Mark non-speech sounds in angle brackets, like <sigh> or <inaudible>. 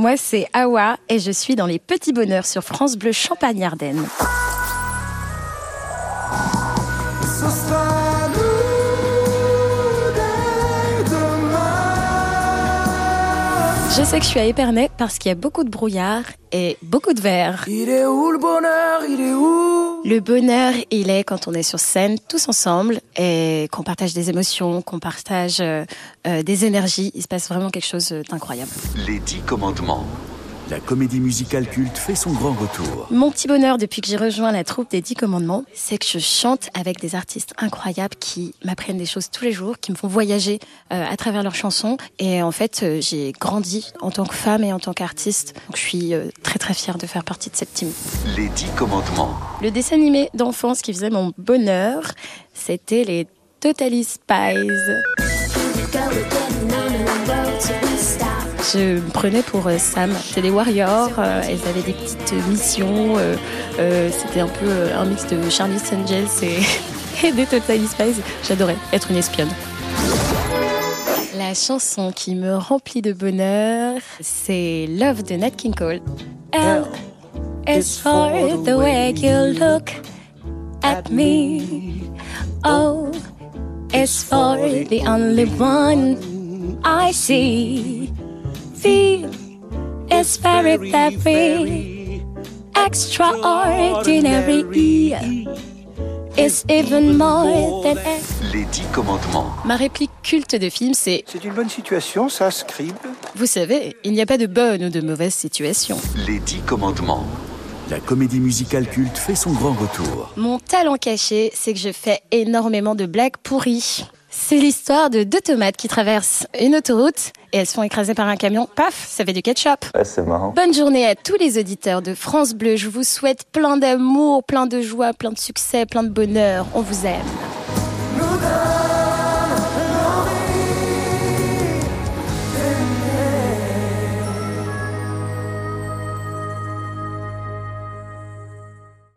Moi, c'est Awa et je suis dans les petits bonheurs sur France Bleu Champagne-Ardenne. Je sais que je suis à Épernay parce qu'il y a beaucoup de brouillard et beaucoup de verre. Il est où le bonheur? Il est où? Le bonheur, il est quand on est sur scène tous ensemble et qu'on partage des émotions, qu'on partage euh, euh, des énergies. Il se passe vraiment quelque chose d'incroyable. Les dix commandements. La comédie musicale culte fait son grand retour. Mon petit bonheur depuis que j'ai rejoint la troupe des Dix Commandements, c'est que je chante avec des artistes incroyables qui m'apprennent des choses tous les jours, qui me font voyager euh, à travers leurs chansons. Et en fait, euh, j'ai grandi en tant que femme et en tant qu'artiste. Donc je suis euh, très très fière de faire partie de cette team. Les dix commandements. Le dessin animé d'enfance qui faisait mon bonheur, c'était les Totally Spies. Je me prenais pour euh, Sam. C'était des warriors, euh, elles avaient des petites missions. euh, euh, C'était un peu euh, un mix de Charlie's Angels et, <laughs> et des Totally Spies. J'adorais être une espionne. La chanson qui me remplit de bonheur, c'est Love de Nat King Cole. L is for the way you look at me. O is for the only one I see. Is very, very extraordinary. E is even more than. Les dix commandements. Ma réplique culte de film, c'est C'est une bonne situation, ça, Scribe Vous savez, il n'y a pas de bonne ou de mauvaise situation. Les dix commandements. La comédie musicale culte fait son grand retour. Mon talent caché, c'est que je fais énormément de blagues pourries. C'est l'histoire de deux tomates qui traversent une autoroute et elles se font écraser par un camion. Paf, ça fait du ketchup. Ouais, c'est marrant. Bonne journée à tous les auditeurs de France Bleu. Je vous souhaite plein d'amour, plein de joie, plein de succès, plein de bonheur. On vous aime.